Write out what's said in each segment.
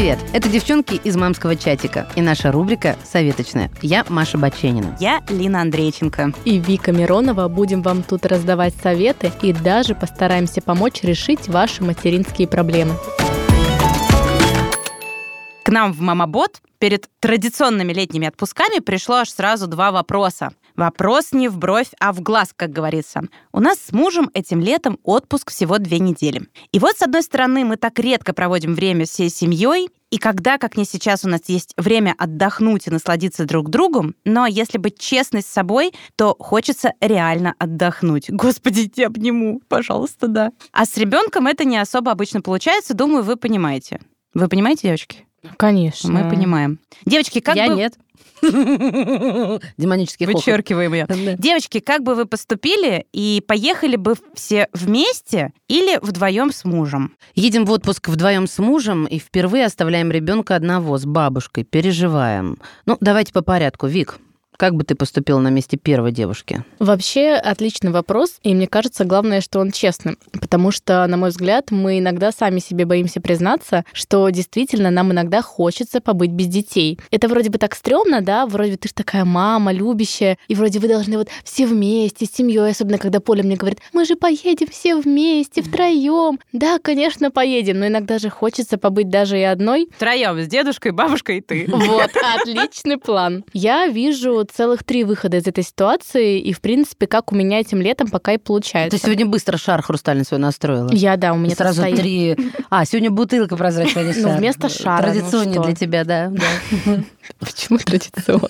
Привет, это девчонки из мамского чатика и наша рубрика «Советочная». Я Маша Баченина. Я Лина Андрейченко. И Вика Миронова будем вам тут раздавать советы и даже постараемся помочь решить ваши материнские проблемы. К нам в Мамабот перед традиционными летними отпусками пришло аж сразу два вопроса. Вопрос не в бровь, а в глаз, как говорится. У нас с мужем этим летом отпуск всего две недели. И вот, с одной стороны, мы так редко проводим время всей семьей, и когда, как не сейчас, у нас есть время отдохнуть и насладиться друг другом, но если быть честной с собой, то хочется реально отдохнуть. Господи, я обниму, пожалуйста, да. А с ребенком это не особо обычно получается, думаю, вы понимаете. Вы понимаете, девочки? Конечно. Мы понимаем. Девочки, как Я бы... нет. Демонический. Вычеркиваем ее. Да. Девочки, как бы вы поступили и поехали бы все вместе или вдвоем с мужем? Едем в отпуск вдвоем с мужем и впервые оставляем ребенка одного с бабушкой. Переживаем. Ну, давайте по порядку. Вик, как бы ты поступила на месте первой девушки? Вообще отличный вопрос, и мне кажется, главное, что он честным, потому что, на мой взгляд, мы иногда сами себе боимся признаться, что действительно нам иногда хочется побыть без детей. Это вроде бы так стрёмно, да, вроде бы ты же такая мама, любящая, и вроде вы должны вот все вместе, с семьей, особенно когда Поля мне говорит, мы же поедем все вместе, втроем. Да, конечно, поедем, но иногда же хочется побыть даже и одной, Втроем, с дедушкой, бабушкой и ты. вот, отличный план. Я вижу целых три выхода из этой ситуации, и, в принципе, как у меня этим летом пока и получается. Ты сегодня быстро шар хрустальный свой настроила. Я, да, у меня сразу стоит. три... А, сегодня бутылка прозрачная, Ну, вместо шара, ну Традиционнее для тебя, да. да. Почему традиционно?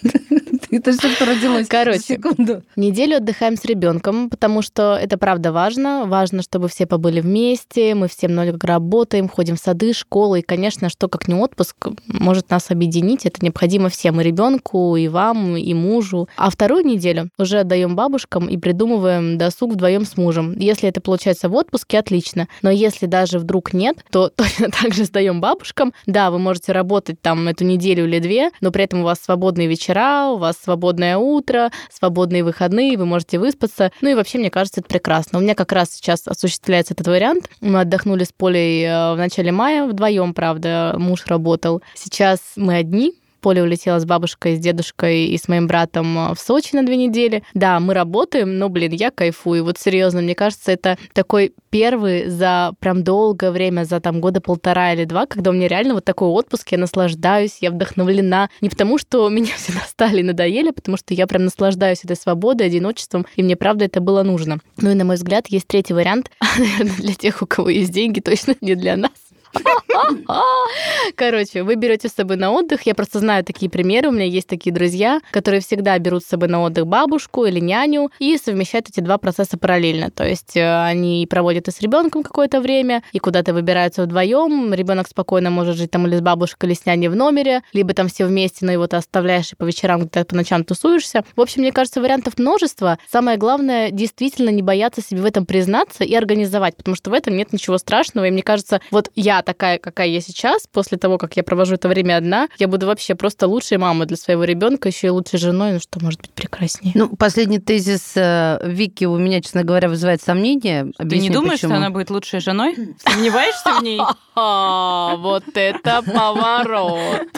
Это все, кто родилось. Короче. Секунду. Неделю отдыхаем с ребенком, потому что это правда важно. Важно, чтобы все побыли вместе, мы все много работаем, ходим в сады, школы. И, конечно, что как не отпуск может нас объединить. Это необходимо всем, и ребенку, и вам, и мужу. А вторую неделю уже отдаем бабушкам и придумываем досуг вдвоем с мужем. Если это получается в отпуске, отлично. Но если даже вдруг нет, то точно так же сдаем бабушкам. Да, вы можете работать там эту неделю или две, но при этом у вас свободные вечера, у вас свободное утро, свободные выходные, вы можете выспаться. Ну и вообще, мне кажется, это прекрасно. У меня как раз сейчас осуществляется этот вариант. Мы отдохнули с Полей э, в начале мая, вдвоем, правда, муж работал. Сейчас мы одни, Поля улетела с бабушкой, с дедушкой и с моим братом э, в Сочи на две недели. Да, мы работаем, но, блин, я кайфую. Вот серьезно, мне кажется, это такой первый за прям долгое время, за там года полтора или два, когда у меня реально вот такой отпуск, я наслаждаюсь, я вдохновлена. Не потому, что меня все достали и надоели, а потому что я прям наслаждаюсь этой свободой, одиночеством, и мне правда это было нужно. Ну и, на мой взгляд, есть третий вариант, наверное, для тех, у кого есть деньги, точно не для нас. Короче, вы берете с собой на отдых. Я просто знаю такие примеры. У меня есть такие друзья, которые всегда берут с собой на отдых бабушку или няню и совмещают эти два процесса параллельно. То есть э, они проводят и с ребенком какое-то время, и куда-то выбираются вдвоем. Ребенок спокойно может жить там или с бабушкой, или с няней в номере, либо там все вместе, но его ты оставляешь и по вечерам где-то по ночам тусуешься. В общем, мне кажется, вариантов множество. Самое главное, действительно не бояться себе в этом признаться и организовать, потому что в этом нет ничего страшного. И мне кажется, вот я такая, какая я сейчас, после того, как я провожу это время одна, я буду вообще просто лучшей мамой для своего ребенка, еще и лучшей женой. Ну что может быть прекраснее? Ну, последний тезис э, Вики у меня, честно говоря, вызывает сомнения. Ты Объясню, не думаешь, почему. что она будет лучшей женой? Сомневаешься в ней? Вот это поворот.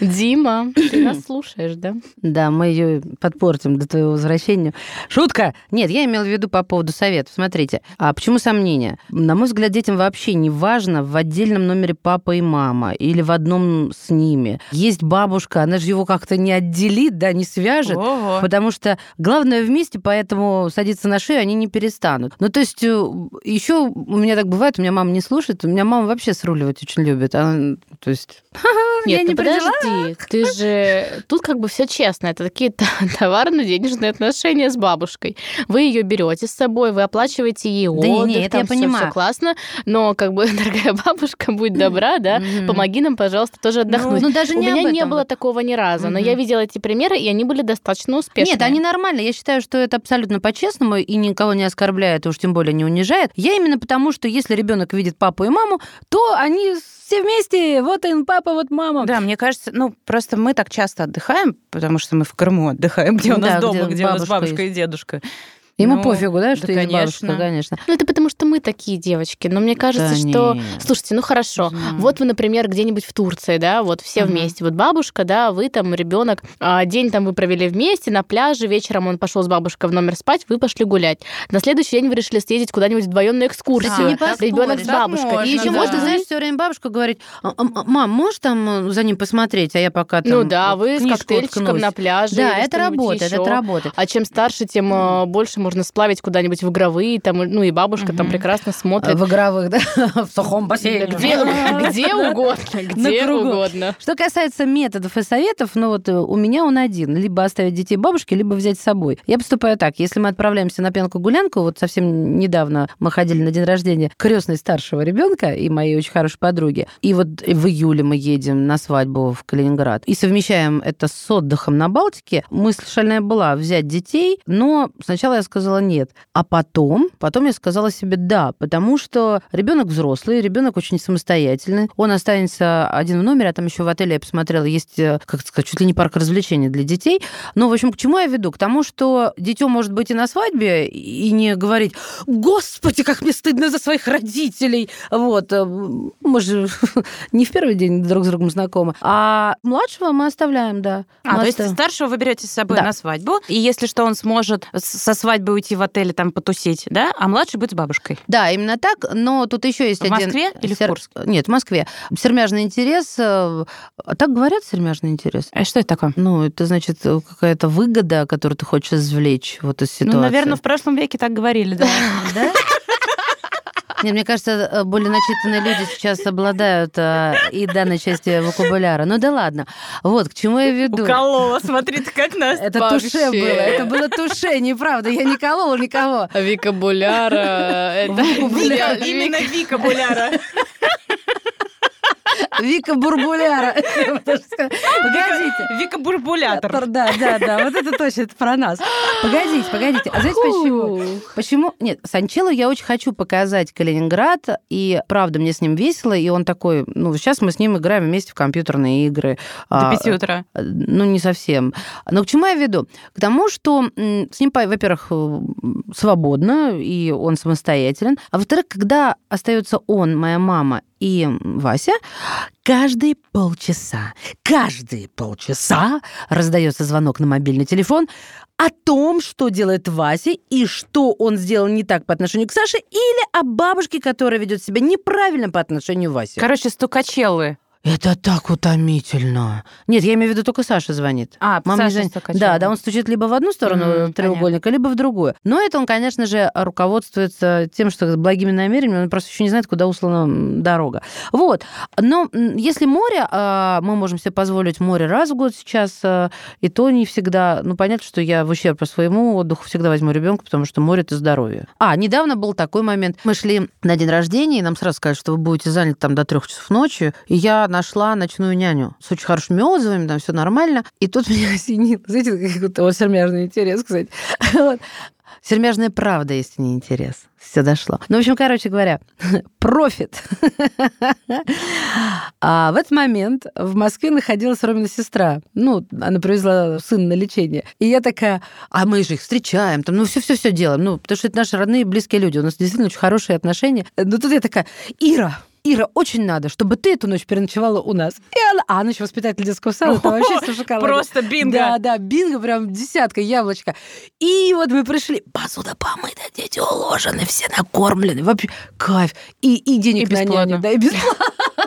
Дима, ты нас слушаешь, да? Да, мы ее подпортим до твоего возвращения. Шутка! Нет, я имела в виду по поводу советов. Смотрите, а почему сомнения? На мой взгляд, детям вообще не важно в отдельном номере папа и мама или в одном с ними. Есть бабушка, она же его как-то не отделит, да, не свяжет. Ого. Потому что главное вместе, поэтому садиться на шею они не перестанут. Ну, то есть, еще у меня так бывает, у меня мама не слушает, у меня мама вообще сруливать очень любит. Она, то есть, Нет, я ну не родила. подожди, ты же... Тут как бы все честно. Это такие товарно-денежные отношения с бабушкой. Вы ее берете с собой, вы оплачиваете ей Да отдых, не, это там я всё- понимаю. всё классно, но как бы, дорогая бабушка, будь добра, да, Мгм. помоги нам, пожалуйста, тоже отдохнуть. ну, даже У не меня об не было вот. такого ни разу, но Мгм. я видела эти примеры, и они были достаточно успешные. Нет, они нормально. Я считаю, что это абсолютно по-честному и никого не оскорбляет, уж тем более не унижает. Я именно потому, что если ребенок видит папу и маму, то они все вместе. Вот он папа, вот мама. Да, мне кажется, ну, просто мы так часто отдыхаем, потому что мы в Крыму отдыхаем, где у нас Да, дома, где где, у нас бабушка бабушка и дедушка. Ему Ну, пофигу, да, что да, есть бабушка, конечно. конечно. Ну, это потому что мы такие девочки. Но мне кажется, Да что... нет. Слушайте, ну хорошо. Знаю. Вот вы, например, где-нибудь в Турции, да, вот все Мгм. вместе. Вот бабушка, да, вы там, ребенок, день там вы провели вместе на пляже, вечером он пошел с бабушкой в номер спать, вы пошли гулять. На следующий день вы решили съездить куда-нибудь вдвоем на экскурсию. Поспоришь. Ребенок с бабушкой. можно, И еще да. можно, знаешь, все время бабушка говорит, «А, а, а, мам, можешь там э, за ним посмотреть, а я пока там Ну да, вы с коктейльчиком уткнусь». на пляже. Да, это работает, это работает. А чем старше, тем э, больше можно сплавить куда-нибудь в игровые, там, ну и бабушка там Мгм. прекрасно смотрит. В игровых, да, в сухом бассейне. Где, где угодно, где угодно. Что касается методов и советов, ну вот э, у меня он один. Либо оставить детей бабушке, либо взять с собой. Я поступаю так. Если мы отправляемся на пьянку-гулянку, вот совсем недавно мы ходили на день рождения крестной старшего ребенка и моей очень хорошей подруги. И вот в июле мы едем на свадьбу в Калининград. И совмещаем это с отдыхом на Балтике. Мысль шальная была взять детей, но сначала я сказала нет. А потом, потом я сказала себе да, потому что ребенок взрослый, ребенок очень самостоятельный. Он останется один в номере, а там еще в отеле я посмотрела, есть, э, как сказать, чуть ли не парк развлечений для детей. Но, в общем, к чему я веду? К тому, что дитё может быть и на свадьбе, и не говорить, господи, как мне стыдно за своих родителей. Вот. э, Мы же не в первый день друг с другом знакомы. А младшего мы оставляем, да. А, то есть старшего вы берете с собой Да. на свадьбу, и если что, он сможет со свадьбы уйти в отель и там потусить, да? А младший будет с бабушкой. Да, именно так, но тут еще есть В один... Москве или в сер- Курске? Нет, в Москве. Сермяжный интерес. э, Так говорят, сермяжный интерес? А что это такое? Ну, это значит э, какая-то выгода, которую ты хочешь извлечь вот из ситуации. Ну, наверное, в прошлом веке так говорили, да. Да? Нет, мне кажется, э, более начитанные люди сейчас обладают э, и данной части вокабуляра. Ну да ладно. Вот, к чему я веду. Уколола, смотри, ты как нас. Это Вообще. туше было. Это было туше, неправда. Я не колола никого. Викабуляра. это- Вика, Вика- именно Вика Буляра. Вика Бурбуляра. Погодите. Вика Бурбулятор. Да, да, да, вот это точно, это про нас. Погодите, погодите. А знаете почему? Почему? Нет, Санчелу я очень хочу показать Калининград, и правда, мне с ним весело, и он такой, ну, сейчас мы с ним играем вместе в компьютерные игры. До А, пяти утра. Ну, не совсем. Но к чему я веду? К тому, что с ним, во-первых, э, свободно, и он самостоятелен. А во-вторых, когда остается он, моя мама и Вася, каждые полчаса, каждые полчаса раздается звонок на мобильный телефон о том, что делает Вася и что он сделал не так по отношению к Саше, или о бабушке, которая ведет себя неправильно по отношению к Васе. Короче, стукачеллы. Это так утомительно. Нет, я имею в виду, только Саша звонит. А, Мама Саша звонит. Да, да, он стучит либо в одну сторону Мгм, треугольника, либо в другую. Но это он, конечно же, руководствуется тем, что благими намерениями, он просто еще не знает, куда услана дорога. Вот. Но если море, а, мы можем себе позволить море раз в год сейчас, а, и то не всегда. Ну, понятно, что я в ущерб по своему отдыху всегда возьму ребенка, потому что море это здоровье. А, недавно был такой момент. Мы шли на день рождения, и нам сразу сказали, что вы будете заняты там до трех часов ночи. И я нашла ночную няню с очень хорошими отзывами, там все нормально. И тут меня осенило. Знаете, как вот сермяжный интерес, кстати. Вот. Сермяжная правда, если не интерес. Все дошло. Ну, в общем, короче говоря, профит. А в этот момент в Москве находилась Ромина сестра. Ну, она привезла сына на лечение. И я такая, а мы же их встречаем, там, ну, все-все-все делаем. Ну, потому что это наши родные, близкие люди. У нас действительно очень хорошие отношения. Но тут я такая, Ира, Ира, очень надо, чтобы ты эту ночь переночевала у нас. И она, а она еще воспитатель детского сада, это вообще шоколад. Просто бинго. Да, да, бинго, прям десятка, яблочко. И вот мы пришли, посуда помыта, дети уложены, все накормлены. Вообще, кайф. И, и денег И на няню, да, и бесплатно.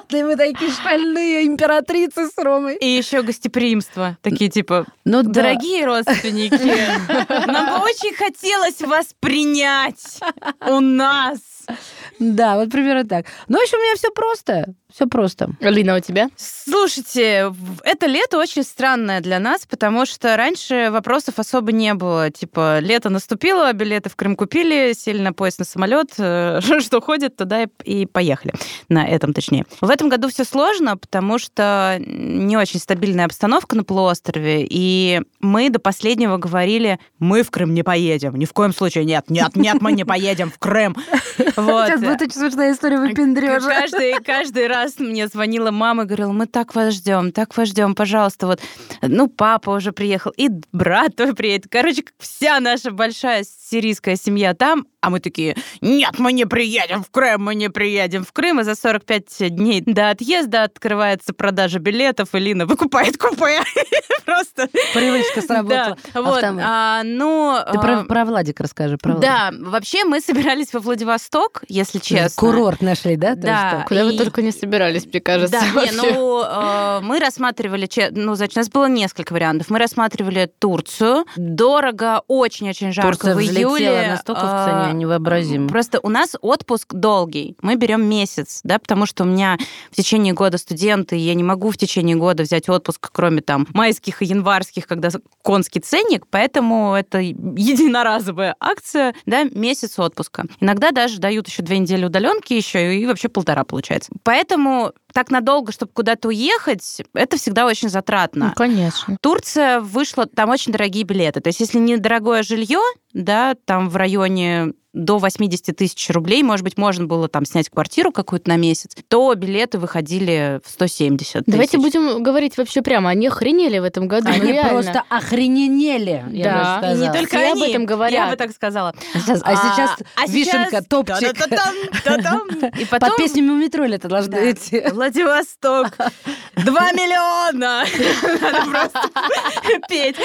И мы такие шальные императрицы с Ромой. И еще гостеприимство. Такие типа, Ну да. дорогие родственники, нам бы очень хотелось вас принять у нас. Да, вот примерно так. Ну, в общем, у меня все просто. Все просто. Лина, у тебя? Слушайте, это лето очень странное для нас, потому что раньше вопросов особо не было. Типа, лето наступило, билеты в Крым купили, сели на поезд на самолет, э, что ходит, туда и- и поехали. На этом, точнее. В этом году все сложно, потому что не очень стабильная обстановка на полуострове, и мы до последнего говорили, мы в Крым не поедем, ни в коем случае нет, нет, нет, мы не поедем в Крым. Вот. Сейчас будет очень смешная история выпендрежа. Каждый, каждый раз раз мне звонила мама и говорила, мы так вас ждем, так вас ждем, пожалуйста, вот, ну, папа уже приехал, и брат твой приедет. Короче, вся наша большая сирийская семья там, а мы такие, нет, мы не приедем в Крым, мы не приедем в Крым. И за 45 дней до отъезда открывается продажа билетов, и Лина выкупает купе. Просто. Привычка сработала. Да, вот. А, ну, Ты про, про Владика расскажи. Про да, вообще мы собирались во Владивосток, если честно. Курорт нашли, да? Да. Куда вы только не собирались, мне кажется. Да, не, ну, э, мы рассматривали, ну, значит, у нас было несколько вариантов. Мы рассматривали Турцию. Дорого, очень-очень жарко Турция в июле. настолько в цене, невообразимо. Просто у нас отпуск долгий. Мы берем месяц, да, потому что у меня в течение года студенты, и я не могу в течение года взять отпуск, кроме там майских и январских, когда конский ценник, поэтому это единоразовая акция, да, месяц отпуска. Иногда даже дают еще две недели удаленки еще, и вообще полтора получается. Поэтому так надолго, чтобы куда-то уехать, это всегда очень затратно. Ну, конечно. Турция вышла, там очень дорогие билеты. То есть, если недорогое жилье, да, там в районе до 80 тысяч рублей, может быть, можно было там снять квартиру какую-то на месяц, то билеты выходили в 170 тысяч. Давайте будем говорить вообще прямо. Они охренели в этом году. Они ну, просто охрененели, да. И не только Все они. об этом говорят. Я бы так сказала. А сейчас, а сейчас а вишенка, сейчас... топчик. И потом... Под песню Мумитроля это должно Да. идти. Владивосток. Два миллиона! Надо просто петь.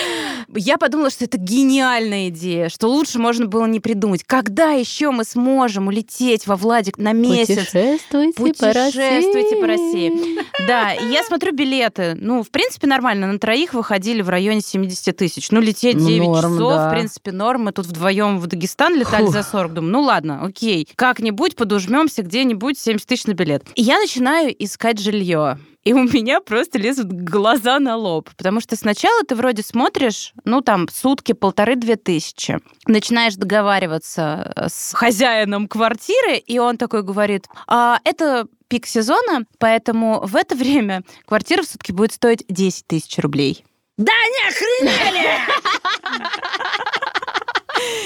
Я подумала, что это гениальная идея, что лучше можно было не придумать. Когда еще мы сможем улететь во Владик на месяц? Путешествуйте, Путешествуйте по России. Да, я смотрю билеты. Ну, в принципе, нормально. На троих выходили в районе 70 тысяч. Ну, лететь Ну, 9 норм, часов, да. в принципе, норм. Мы тут вдвоем в Дагестан летали Фух. за 40. Думаю, ну ладно, окей. Как-нибудь подужмемся где-нибудь 70 тысяч на билет. И я начинаю искать жилье. И у меня просто лезут глаза на лоб. Потому что сначала ты вроде смотришь, ну, там, сутки полторы-две тысячи. Начинаешь договариваться с хозяином квартиры, и он такой говорит, а, это пик сезона, поэтому в это время квартира в сутки будет стоить 10 тысяч рублей. Да не охренели!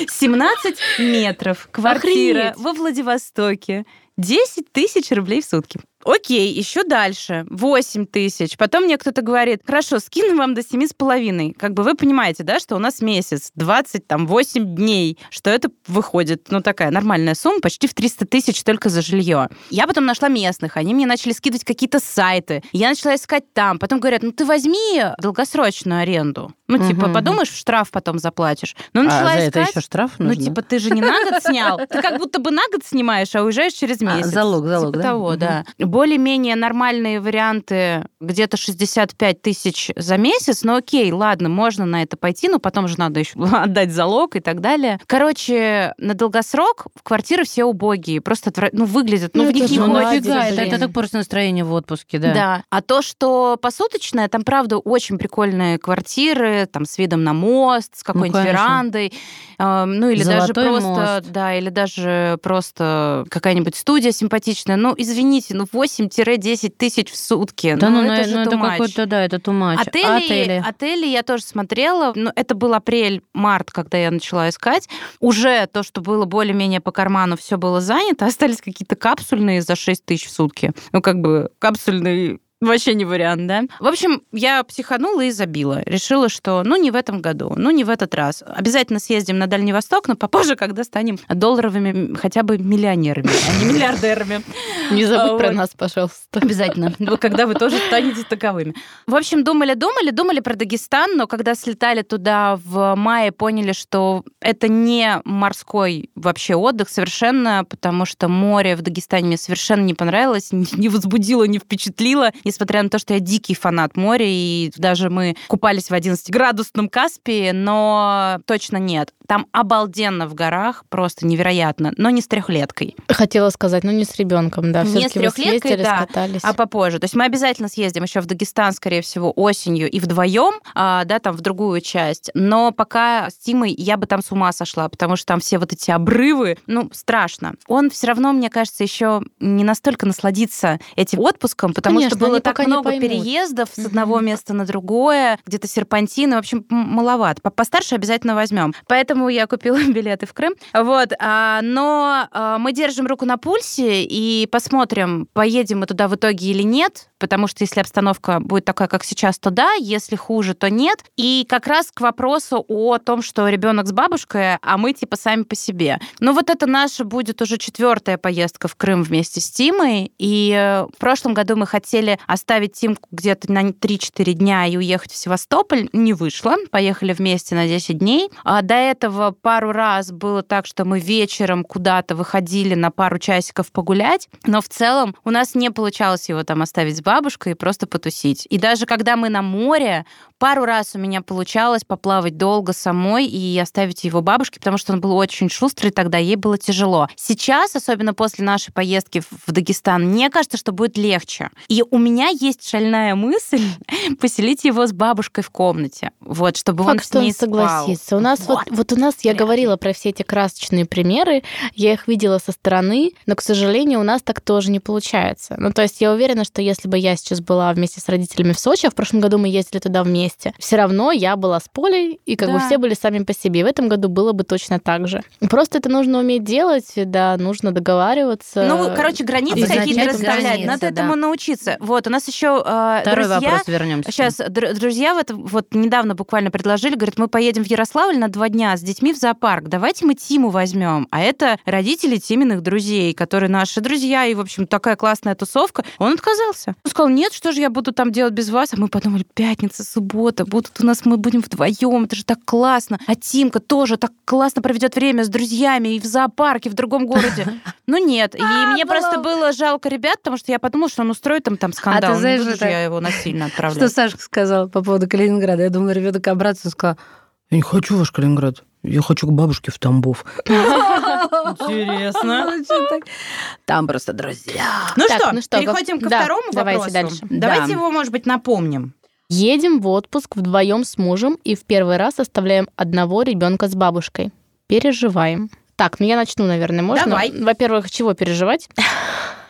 17 метров. Квартира Охренеть. во Владивостоке. 10 тысяч рублей в сутки. Окей, еще дальше. 8 тысяч. Потом мне кто-то говорит, хорошо, скину вам до семи с половиной. Как бы вы понимаете, да, что у нас месяц, 28 дней, что это выходит, ну, такая нормальная сумма, почти в 300 тысяч только за жилье. Я потом нашла местных, они мне начали скидывать какие-то сайты. Я начала искать там. Потом говорят, ну, ты возьми долгосрочную аренду. Ну, типа, Мгм. подумаешь, штраф потом заплатишь. Ну, начала А за это искать. еще штраф Ну, нужно? типа, ты же не на год снял. Ты как будто бы на год снимаешь, а уезжаешь через А, месяц. залог, залог, Типа да? того, Мгм. да. Более-менее нормальные варианты где-то 65 тысяч за месяц. Ну, окей, ладно, можно на это пойти, но потом же надо еще отдать залог и так далее. Короче, на долгосрок квартиры все убогие, просто отвра- ну, выглядят, ну, Ну, в них не Ну, нафига, это, это так просто настроение в отпуске, да. да. А то, что посуточное, там, правда, очень прикольные квартиры, там, с видом на мост, с какой-нибудь конечно. верандой, э, ну, или даже Золотой просто, мост. да, или даже просто какая-нибудь студия симпатичная. Ну, извините, ну, 8-10 тысяч в сутки. Да, ну, это же ну, это too much. какой-то, да, это тумач. Отели, отели я тоже смотрела. Ну, это был апрель-март, когда я начала искать. Уже то, что было более-менее по карману, все было занято. Остались какие-то капсульные за 6 тысяч в сутки. Ну, как бы капсульный Вообще не вариант, да? В общем, я психанула и забила. Решила, что ну не в этом году, ну не в этот раз. Обязательно съездим на Дальний Восток, но попозже, когда станем долларовыми хотя бы миллионерами, а не миллиардерами. Не забудь про нас, пожалуйста. Обязательно. Ну, Когда вы тоже станете таковыми. В общем, думали, думали, думали про Дагестан, но когда слетали туда в мае, поняли, что это не морской вообще отдых совершенно, потому что море в Дагестане мне совершенно не понравилось, не возбудило, не впечатлило, несмотря на то, что я дикий фанат моря, и даже мы купались в 11-градусном Каспии, но точно нет. Там обалденно в горах, просто невероятно, но не с трехлеткой. Хотела сказать, ну не с ребенком, да. Не с трёхлеткой, да. скатались. А попозже. То есть мы обязательно съездим еще в Дагестан, скорее всего, осенью и вдвоем, а, да, там в другую часть. Но пока с Тимой я бы там с ума сошла, потому что там все вот эти обрывы, ну, страшно. Он все равно, мне кажется, еще не настолько насладится этим отпуском, потому Конечно, что было было так много переездов с одного места на другое, где-то серпантины, в общем, м- маловато. По- Постарше обязательно возьмем. Поэтому я купила билеты в Крым. Вот, а, но а, мы держим руку на пульсе и посмотрим, поедем мы туда в итоге или нет, потому что если обстановка будет такая, как сейчас, то да, если хуже, то нет. И как раз к вопросу о том, что ребенок с бабушкой, а мы типа сами по себе. Ну вот это наша будет уже четвертая поездка в Крым вместе с Тимой. И э, в прошлом году мы хотели оставить Тимку где-то на 3-4 дня и уехать в Севастополь. Не вышло. Поехали вместе на 10 дней. А до этого пару раз было так, что мы вечером куда-то выходили на пару часиков погулять. Но в целом у нас не получалось его там оставить с бабушкой и просто потусить. И даже когда мы на море, пару раз у меня получалось поплавать долго самой и оставить его бабушке, потому что он был очень шустрый тогда, ей было тяжело. Сейчас, особенно после нашей поездки в Дагестан, мне кажется, что будет легче. И у меня есть шальная мысль поселить его с бабушкой в комнате, вот, чтобы он Факт, с что ней он согласится. У нас вот. Вот. Вот, у нас я говорила про все эти красочные примеры, я их видела со стороны, но, к сожалению, у нас так тоже не получается. Ну, то есть я уверена, что если бы я сейчас была вместе с родителями в Сочи, а в прошлом году мы ездили туда вместе, все равно я была с Полей, и как бы Да. все были сами по себе. И в этом году было бы точно так же. Просто это нужно уметь делать, да, нужно договариваться. Ну, короче, границы какие-то расставлять. границы, Надо да. этому научиться. Вот, у нас еще э, Второй друзья... вопрос вернемся. Сейчас др- друзья вот, вот недавно буквально предложили, говорят, мы поедем в Ярославль на два дня с детьми в зоопарк. Давайте мы Тиму возьмем. А это родители Тиминых друзей, которые наши друзья, и, в общем, такая классная тусовка. Он отказался. Он сказал, нет, что же я буду там делать без вас? А мы подумали, пятница, суббота, будут у нас, мы будем вдвоем, это же так классно. А Тимка тоже так классно проведет время с друзьями и в зоопарке в другом городе. Ну нет, и мне было- просто было жалко ребят, потому что я подумала, что он устроит там, там скандал. ты знаешь, это- я его насильно Что отправлять. Сашка сказал по поводу Калининграда? Я думала, ребенок обратно сказал, я не хочу ваш Калининград, я хочу к бабушке в Тамбов. Интересно. Там просто друзья. Ну Так, что, ну что, переходим ко да, второму давайте вопросу. дальше. Давайте Да. его, может быть, напомним. Едем в отпуск вдвоем с мужем и в первый раз оставляем одного ребенка с бабушкой. Переживаем. Так, ну я начну, наверное, можно? Давай. Во-первых, чего переживать?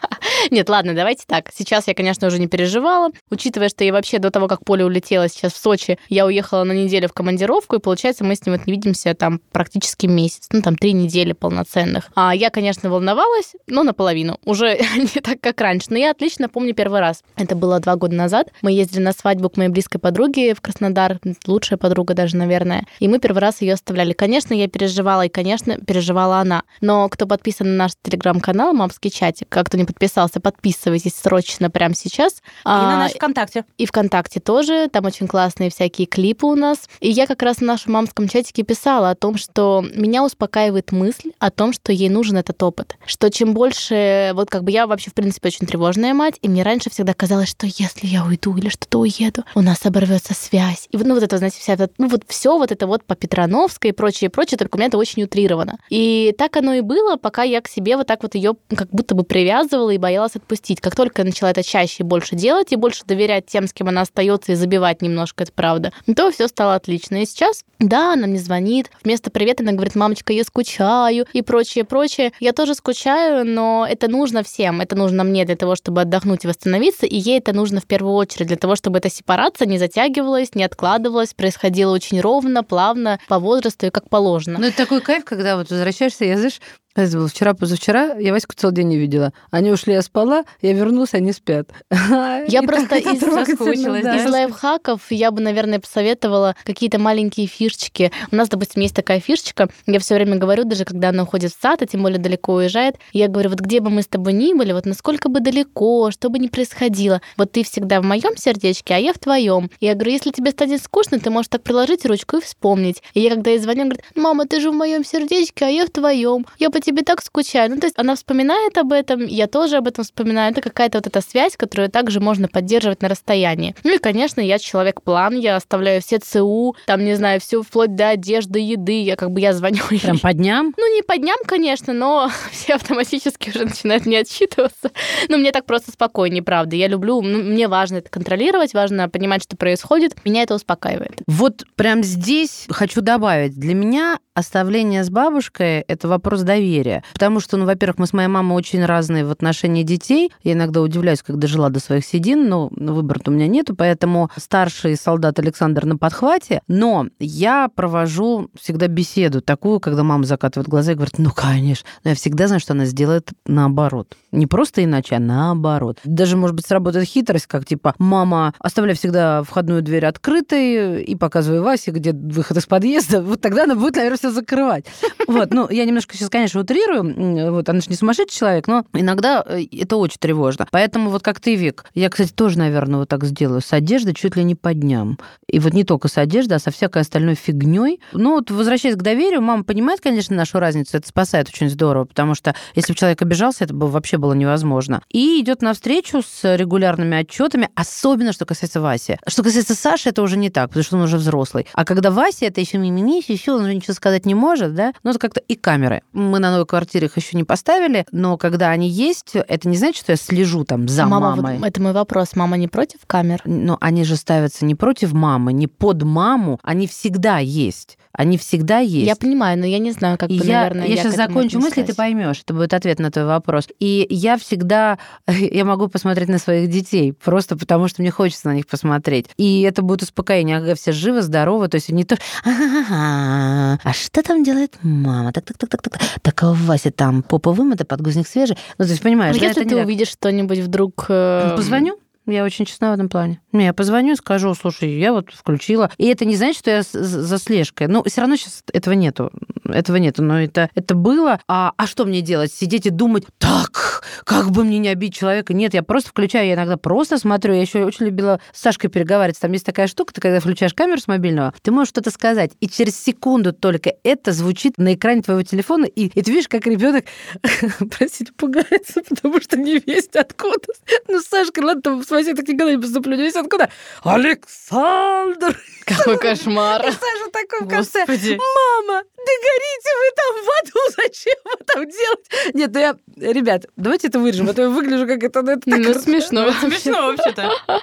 Нет, ладно, давайте так. Сейчас я, конечно, уже не переживала. Учитывая, что я вообще до того, как Поля улетела сейчас в Сочи, я уехала на неделю в командировку, и получается, мы с ним вот не видимся там практически месяц. Ну, там три недели полноценных. А я, конечно, волновалась, но наполовину. Уже не так, как раньше. Но я отлично помню первый раз. Это было два года назад. Мы ездили на свадьбу к моей близкой подруге в Краснодар. Лучшая подруга даже, наверное. И мы первый раз ее оставляли. Конечно, я переживала, и, конечно, переживала она. Но кто подписан на наш телеграм-канал «Мамский чатик», как кто не подписался, подписывайтесь срочно прямо сейчас. И на А, наш ВКонтакте. и ВКонтакте тоже, там очень классные всякие клипы у нас. И я как раз в нашем мамском чатике писала о том, что меня успокаивает мысль о том, что ей нужен этот опыт. Что чем больше... Вот как бы я вообще, в принципе, очень тревожная мать, и мне раньше всегда казалось, что если я уйду или что-то уеду, у нас оборвется связь. И вот, ну вот это, знаете, вся ну вот все вот это вот по Петрановской и прочее, прочее, только у меня это очень утрировано. И так оно и было, пока я к себе вот так вот ее как будто бы привязывала и боялась отпустить. Как только я начала это чаще и больше делать, и больше доверять тем, с кем она остается, и забивать немножко, это правда, то все стало отлично. И сейчас, да, она мне звонит, вместо привета она говорит, мамочка, я скучаю, и прочее, прочее. Я тоже скучаю, но это нужно всем. Это нужно мне для того, чтобы отдохнуть и восстановиться, и ей это нужно в первую очередь для того, чтобы эта сепарация не затягивалась, не откладывалась, происходила очень ровно, плавно, по возрасту и как положено. Ну, это такой кайф, когда вот возвращаешься, я, знаешь, это было вчера, позавчера, я Ваську целый день не видела. Они ушли, я спала, я вернулась, они спят. Я просто из- соскучилась, да? Из лайфхаков я бы, наверное, посоветовала какие-то маленькие фишечки. У нас, допустим, есть такая фишечка. Я все время говорю, даже когда она уходит в сад, а тем более далеко уезжает, я говорю, вот где бы мы с тобой ни были, вот насколько бы далеко, что бы ни происходило, вот ты всегда в моем сердечке, а я в твоем. Я говорю, если тебе станет скучно, ты можешь так приложить ручку и вспомнить. И я когда ей звоню, говорит, мама, ты же в моем сердечке, а я в твоем. Я по тебе так скучаю. Ну, то есть она вспоминает об этом, я тоже об этом вспоминаю. Это какая-то вот эта связь, которую также можно поддерживать на расстоянии. Ну и, конечно, я человек-план, я оставляю все ЦУ, там, не знаю, все вплоть до одежды, еды, я как бы я звоню. Прям по дням. Ну, не по дням, конечно, но все автоматически уже начинают мне отчитываться. Но мне так просто спокойнее, правда. Я люблю, ну, мне важно это контролировать, важно понимать, что происходит. Меня это успокаивает. Вот прям здесь хочу добавить. Для меня оставление с бабушкой – это вопрос доверия. Доверия. Потому что, ну, во-первых, мы с моей мамой очень разные в отношении детей. Я иногда удивляюсь, когда жила до своих седин, но выбора-то у меня нету, поэтому старший солдат Александр на подхвате. Но я провожу всегда беседу такую, когда мама закатывает глаза и говорит, ну, конечно. Но я всегда знаю, что она сделает наоборот. Не просто иначе, а наоборот. Даже, может быть, сработает хитрость, как типа, мама, оставляй всегда входную дверь открытой и показывай Васе, где выход из подъезда. Вот тогда она будет, наверное, все закрывать. Вот, ну, я немножко сейчас, конечно, утрирую. Вот, она же не сумасшедший человек, но иногда э, это очень тревожно. Поэтому вот как ты, Вик, я, кстати, тоже, наверное, вот так сделаю. С одеждой чуть ли не по дням. И вот не только с одеждой, а со всякой остальной фигней. Ну, вот возвращаясь к доверию, мама понимает, конечно, нашу разницу. Это спасает очень здорово, потому что если бы человек обижался, это бы вообще было невозможно. И идет навстречу с регулярными отчетами, особенно что касается Васи. Что касается Саши, это уже не так, потому что он уже взрослый. А когда Вася, это еще мимими, еще он уже ничего сказать не может, да, ну это как-то и камеры. Мы на новой квартире их еще не поставили, но когда они есть, это не значит, что я слежу там за Мама, мамой. вот это мой вопрос. Мама не против камер? Но они же ставятся не против мамы, не под маму, они всегда есть. Они всегда есть. Я понимаю, но я не знаю, как бы, я, наверное, я к сейчас закончу мысль, и ты поймешь. Это будет ответ на твой вопрос. И я всегда, я могу посмотреть на своих детей, просто потому что мне хочется на них посмотреть. И это будет успокоение, ага, все живы, здоровы, то есть не то, «Ага, а что там делает мама? Так, так, так, так, так, так, а у Васи там попа вымыта, подгузник свежий. Ну, то есть, понимаешь, Ну, если ты увидишь что-нибудь вдруг... э, Позвоню. Я очень честна в этом плане. Не, я позвоню, скажу, слушай, я вот включила. И это не значит, что я за слежкой. Ну, все равно сейчас этого нету. Этого нету. Но это, это было. А, а что мне делать? Сидеть и думать, так, как бы мне не обидеть человека? Нет, я просто включаю, я иногда просто смотрю. Я еще очень любила с Сашкой переговаривать. Там есть такая штука, ты когда включаешь камеру с мобильного, ты можешь что-то сказать. И через секунду только это звучит на экране твоего телефона, и, и ты видишь, как ребенок, простите, пугается, потому что не весть откуда. Ну, Сашка, ладно, там с Васей так никогда не поступлю, не весть откуда. Александр! Какой кошмар. И Саша такой в конце, мама, да горите вы там в аду, зачем вы там делаете? Нет, ну я, ребят, давайте это вырежем, а то я выгляжу как это, ну, это так Ну, смешно. Смешно вообще-то.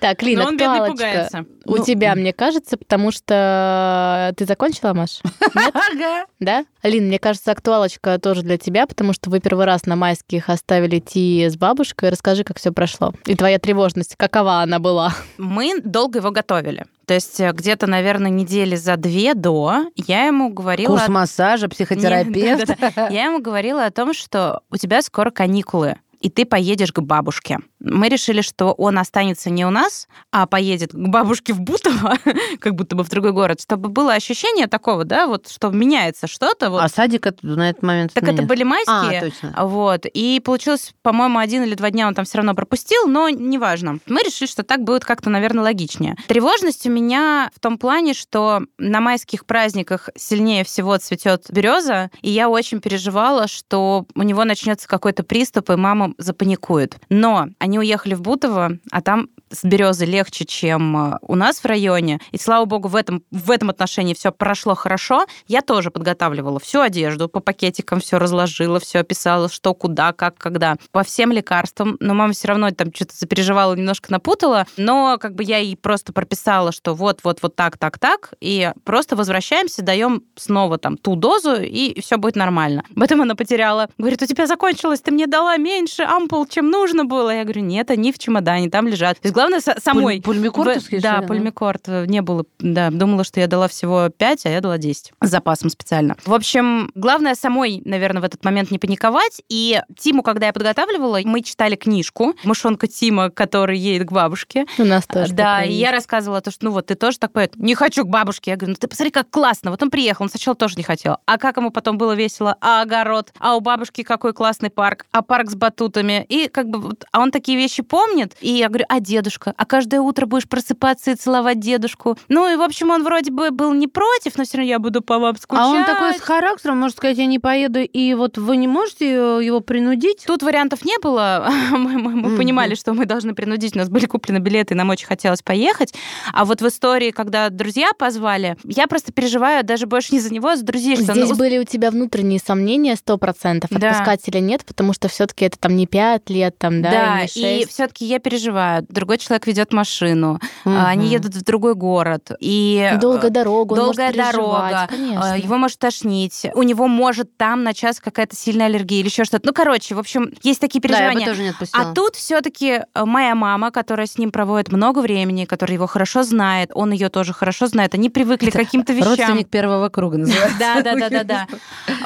Так, Лин, Но он бедный пугается. У Ну, тебя, мне кажется, потому что ты закончила, Маш? Ага. Да? Лин, мне кажется, актуалочка тоже для тебя, потому что вы первый раз на майских оставили идти с бабушкой. Расскажи, как все прошло. И твоя тревожность, какова она была? Мы долго его готовили. То есть э, где-то, наверное, недели за две до я ему говорила... Курс массажа, психотерапевт. Я ему говорила о том, что у тебя скоро каникулы, и ты поедешь к бабушке. Мы решили, что он останется не у нас, а поедет к бабушке в Бутово, как будто бы в другой город, чтобы было ощущение такого, да, вот, что меняется что-то. Вот. А садик на этот момент так это были А, майские. точно. Вот. И получилось, по-моему, один или два дня он там все равно пропустил, но неважно. Мы решили, что так будет как-то, наверное, логичнее. Тревожность у меня в том плане, что на майских праздниках сильнее всего цветет береза, и я очень переживала, что у него начнется какой-то приступ, и мама запаникует. Но они уехали в Бутово, а там с березы легче, чем э, у нас в районе. И слава богу, в этом, в этом отношении все прошло хорошо. Я тоже подготавливала всю одежду, по пакетикам все разложила, все описала, что, куда, как, когда. По всем лекарствам. Но мама все равно там что-то запереживала, немножко напутала. Но как бы я ей просто прописала, что вот, вот, вот так, так, так. И просто возвращаемся, даем снова там ту дозу, и все будет нормально. Об она потеряла. Говорит, у тебя закончилось, ты мне дала меньше ампул, чем нужно было. Я говорю, нет, они в чемодане, там лежат. То есть главное са- самой... Пуль- пульмикортовские, В- что Да, пульмикорт не было. Да, думала, что я дала всего 5, а я дала 10 с запасом специально. В общем, главное самой, наверное, в этот момент не паниковать. И Тиму, когда я подготавливала, мы читали книжку «Мышонка Тима, который едет к бабушке». У нас тоже Да, и я рассказывала то, что ну вот ты тоже так поет. Не хочу к бабушке. Я говорю, ну ты посмотри, как классно. Вот он приехал, он сначала тоже не хотел. А как ему потом было весело? А огород? А у бабушки какой классный парк? А парк с батутами? И как бы, а он такие вещи помнит. И я говорю, а дедушка? А каждое утро будешь просыпаться и целовать дедушку? Ну и, в общем, он вроде бы был не против, но все равно я буду по вам скучать. А он такой с характером, может сказать, я не поеду, и вот вы не можете э, его принудить? Тут вариантов не было. Мы, мы- мы Мгм. понимали, что мы должны принудить. У нас были куплены билеты, и нам очень хотелось поехать. А вот в истории, когда друзья позвали, я просто переживаю даже больше не за него, а за друзей. Что Здесь ну, были у тебя внутренние сомнения сто процентов. Да. Отпускать или нет, потому что все таки это там не пять лет, там, да, да, и и шесть. все-таки я переживаю. Другой человек ведет машину, Мгм. они едут в другой город, и Долгая дорога, долгая дорога, конечно. а, его может тошнить, у него может там на час какая-то сильная аллергия или еще что-то. Ну, короче, в общем, есть такие Да, я бы переживания. тоже не отпустила. А тут все-таки моя мама, которая с ним проводит много времени, которая его хорошо знает, он ее тоже хорошо знает, они привыкли к каким-то вещам. Родственник первого круга называется. Да, да, да, да, да.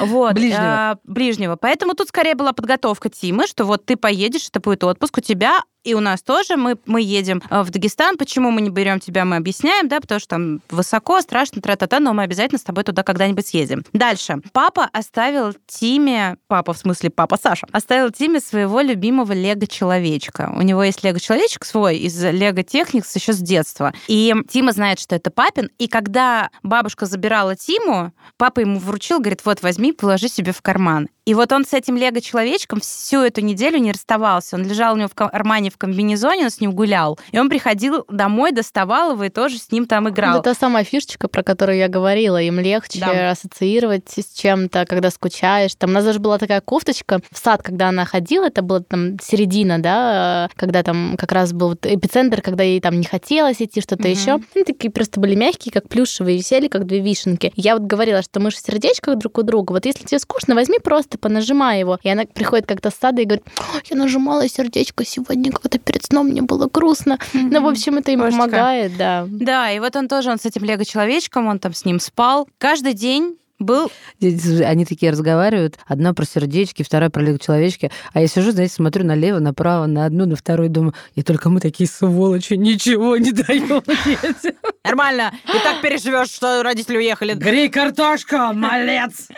Вот. Ближнего. ближнего. Поэтому тут скорее была подготовка Тимы, что вот ты поедешь, это будет отпуск у тебя, и у нас тоже. Мы, мы едем э, в Дагестан. Почему мы не берем тебя, мы объясняем, да, потому что там высоко, страшно, тра-та-та, но мы обязательно с тобой туда когда-нибудь съездим. Дальше. Папа оставил Тиме, папа в смысле папа Саша, оставил Тиме своего любимого лего-человечка. У него есть лего-человечек свой из Лего Техникс еще с детства. И Тима знает, что это папин. И когда бабушка забирала Тиму, папа ему вручил, говорит, вот возьми, положи себе в карман. И вот он с этим лего-человечком всю эту неделю не расставался. Он лежал у него в кармане в комбинезоне, он с ним гулял. И он приходил домой, доставал его и тоже с ним там играл. Это та самая фишечка, про которую я говорила. Им легче Да. ассоциировать с чем-то, когда скучаешь. Там у нас даже была такая кофточка в сад, когда она ходила, это была там середина, да, когда там как раз был вот эпицентр, когда ей там не хотелось идти, что-то Мгм. еще. Они такие просто были мягкие, как плюшевые, висели, как две вишенки. Я вот говорила, что мы же в сердечках друг у друга. Вот если тебе скучно, возьми просто понажимай его. И она приходит как-то с сада и говорит, «Ой, я нажимала сердечко сегодня, когда перед сном мне было грустно. Ну, в общем, это им Кошечка. помогает, да. Да, и вот он тоже, он с этим лего-человечком, он там с ним спал. Каждый день был... Они такие разговаривают, одна про сердечки, вторая про лего человечки, а я сижу, знаете, смотрю налево, направо, на одну, на вторую, думаю, и только мы такие сволочи, ничего не даем. Нормально, и так переживешь, что родители уехали. Грей картошка, малец!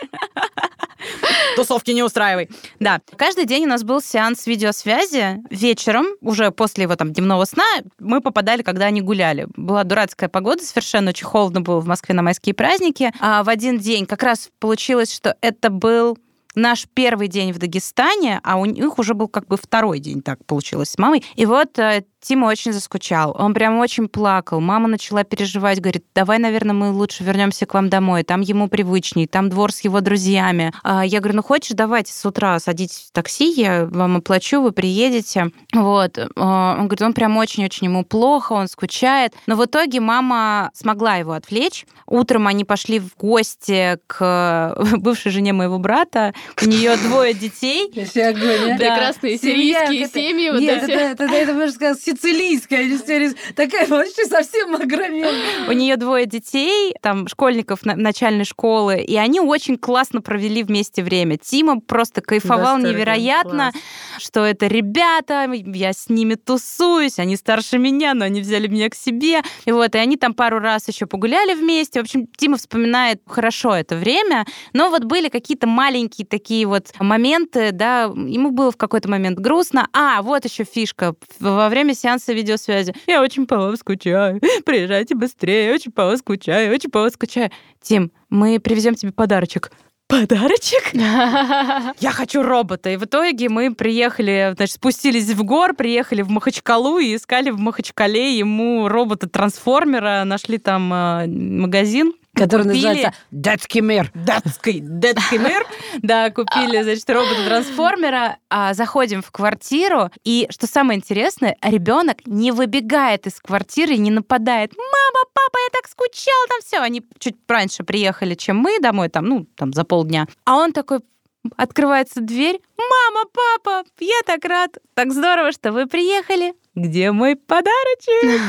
Тусовки не устраивай. Да, каждый день у нас был сеанс видеосвязи. Вечером, уже после его там дневного сна, мы попадали, когда они гуляли. Была дурацкая погода, совершенно очень холодно было в Москве на майские праздники. А в один день как раз получилось, что это был наш первый день в Дагестане, а у них уже был как бы второй день, так получилось с мамой. И вот э, Тима очень заскучал. Он прям очень плакал. Мама начала переживать, говорит, давай, наверное, мы лучше вернемся к вам домой. Там ему привычней, там двор с его друзьями. А я говорю, ну хочешь, давайте с утра садитесь в такси, я вам оплачу, вы приедете. Вот. А, Он говорит, он прям очень-очень ему плохо, он скучает. Но в итоге мама смогла его отвлечь. Утром они пошли в гости к бывшей жене моего брата. У нее двое детей. Да. Прекрасные сирийские это- семьи вот Нет, эти. это, это, это, можно сказать, сицилийская. Такая вообще совсем огроменная. У нее двое детей, там, школьников на- начальной школы, и они очень классно провели вместе время. Тима просто кайфовал Восторге, невероятно, класс. что это ребята, я с ними тусуюсь, они старше меня, но они взяли меня к себе. И вот, и они там пару раз еще погуляли вместе. В общем, Тима вспоминает хорошо это время, но вот были какие-то маленькие такие вот моменты, да, ему было в какой-то момент грустно. А, вот еще фишка. Во время сеанса видеосвязи. Я очень по вам скучаю. Приезжайте быстрее. Очень по вас скучаю. Очень по вас скучаю. Тим, мы привезем тебе подарочек. Подарочек? Я хочу робота. И в итоге мы приехали, значит, спустились в гор, приехали в Махачкалу и искали в Махачкале ему робота-трансформера. Нашли там э, магазин. Который Купили- называется «Детский мир». датский, датский мир. Да, купили, значит, робота-трансформера, а, заходим в квартиру, и, что самое интересное, ребенок не выбегает из квартиры не нападает. Мама, папа, я так скучал, там все. Они чуть раньше приехали, чем мы домой, там, ну, там, за полдня. А он такой, открывается дверь. Мама, папа, я так рад. Так здорово, что вы приехали. Где мой подарочек?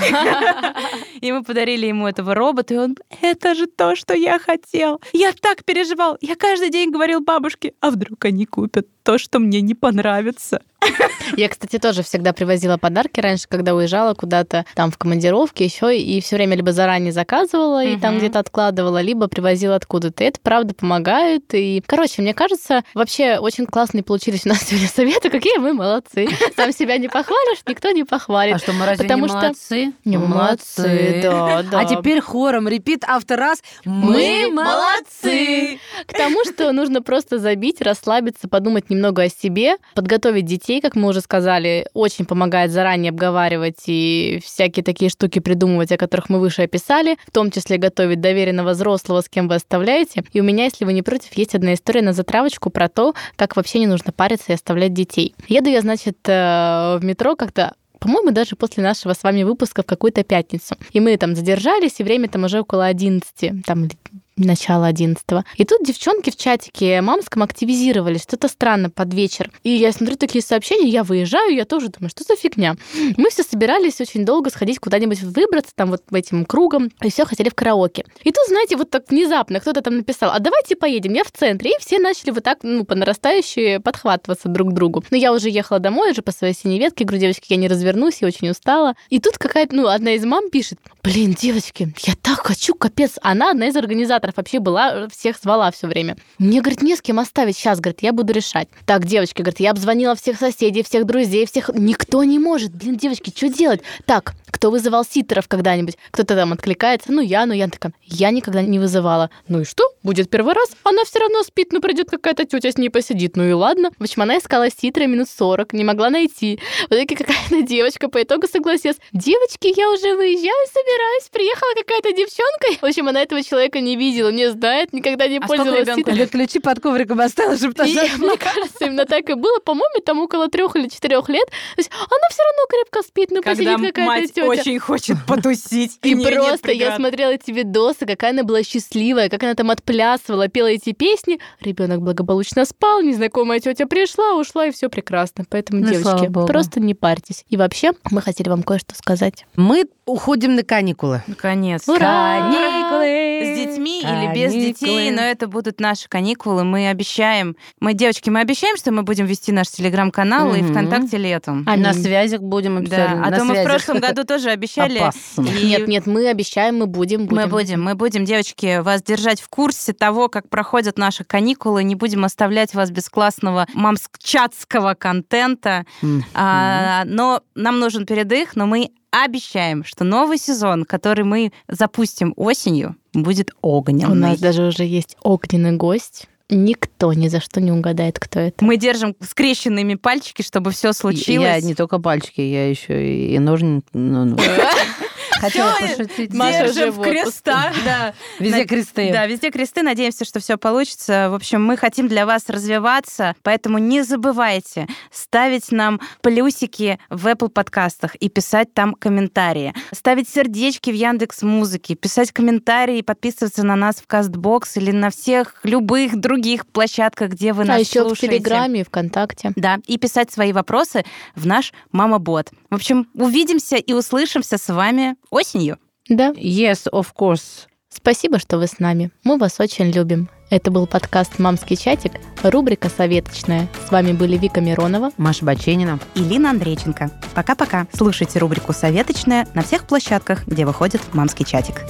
И мы подарили ему этого робота, и он, это же то, что я хотел. Я так переживал. Я каждый день говорил бабушке, а вдруг они купят то, что мне не понравится. Я, кстати, тоже всегда привозила подарки раньше, когда уезжала куда-то там в командировке еще, и все время либо заранее заказывала и там где-то откладывала, либо привозила откуда-то. И это правда помогает. И, короче, мне кажется, вообще очень классные получились у нас сегодня советы. Какие мы молодцы. Сам себя не похвалишь, никто не похвалит. А что, мы разве Потому не что- молодцы? Не, молодцы, да, да. А теперь хором, репит автор раз. Мы молодцы! К тому, что нужно просто забить, расслабиться, подумать немного о себе, подготовить детей, как мы уже сказали, очень помогает заранее обговаривать и всякие такие штуки придумывать, о которых мы выше описали, в том числе готовить доверенного взрослого, с кем вы оставляете. И у меня, если вы не против, есть одна история на затравочку про то, как вообще не нужно париться и оставлять детей. Еду я, значит, э, в метро как-то по-моему, даже после нашего с вами выпуска в какую-то пятницу. И мы там задержались, и время там уже около 11, там начало 11 И тут девчонки в чатике мамском активизировались, что-то странно под вечер. И я смотрю такие сообщения, я выезжаю, я тоже думаю, что за фигня. Мы все собирались очень долго сходить куда-нибудь выбраться, там вот этим кругом, и все хотели в караоке. И тут, знаете, вот так внезапно кто-то там написал, а давайте поедем, я в центре. И все начали вот так, ну, по нарастающей подхватываться друг к другу. Но я уже ехала домой, уже по своей синей ветке, говорю, девочки, я не развернусь, я очень устала. И тут какая-то, ну, одна из мам пишет, блин, девочки, я так хочу, капец. Она одна из организаторов вообще была, всех звала все время. Мне, говорит, не с кем оставить. Сейчас, говорит, я буду решать. Так, девочки, говорит, я обзвонила всех соседей, всех друзей, всех... Никто не может. Блин, девочки, что делать? Так, кто вызывал ситеров когда-нибудь? Кто-то там откликается. Ну, я, ну, я такая, я никогда не вызывала. Ну и что? Будет первый раз. Она все равно спит, ну, придет какая-то тетя с ней посидит. Ну и ладно. В общем, она искала ситера минут 40, не могла найти. В итоге какая-то девочка по итогу согласилась. Девочки, я уже выезжаю, собираюсь. Приехала какая-то девчонка. В общем, она этого человека не видела не знает, никогда не а пользовалась Или ключи под ковриком оставила, чтобы та Мне кажется, именно так и было. По-моему, там около трех или четырех лет. То есть она все равно крепко спит, ну посидит какая-то тетя. очень хочет потусить. И просто я смотрела эти видосы, какая она была счастливая, как она там отплясывала, пела эти песни. Ребенок благополучно спал, незнакомая тетя пришла, ушла, и все прекрасно. Поэтому, ну, девочки, просто не парьтесь. И вообще, мы хотели вам кое-что сказать. Мы уходим на каникулы. Наконец. Ура! Каникулы! С детьми или без детей, но это будут наши каникулы. Мы обещаем, мы, девочки, мы обещаем, что мы будем вести наш телеграм-канал и ВКонтакте летом. А на связях будем Да, а то мы в прошлом году тоже обещали. Нет, нет, мы обещаем, мы будем, Мы будем, мы будем, девочки, вас держать в курсе того, как проходят наши каникулы. Не будем оставлять вас без классного мамскчатского контента. А, но нам нужен передых, но мы обещаем, что новый сезон, который мы запустим осенью, будет огненный. У нас даже уже есть огненный гость. Никто ни за что не угадает, кто это. Мы держим скрещенными пальчики, чтобы все случилось. Я не только пальчики, я еще и ножницы. Хотела пошутить. Маша уже в крестах. Да. Везде кресты. Да, везде кресты. Надеемся, что все получится. В общем, мы хотим для вас развиваться, поэтому не забывайте ставить нам плюсики в Apple подкастах и писать там комментарии. Ставить сердечки в Яндекс Музыке, писать комментарии, подписываться на нас в Кастбокс или на всех любых других площадках, где вы а нас еще слушаете. в Телеграме и ВКонтакте. Да, и писать свои вопросы в наш Мама-бот. В общем, увидимся и услышимся с вами осенью. Да. Yes, of course. Спасибо, что вы с нами. Мы вас очень любим. Это был подкаст «Мамский чатик», рубрика «Советочная». С вами были Вика Миронова, Маша Баченина и Лина Андрейченко. Пока-пока. Слушайте рубрику «Советочная» на всех площадках, где выходит «Мамский чатик».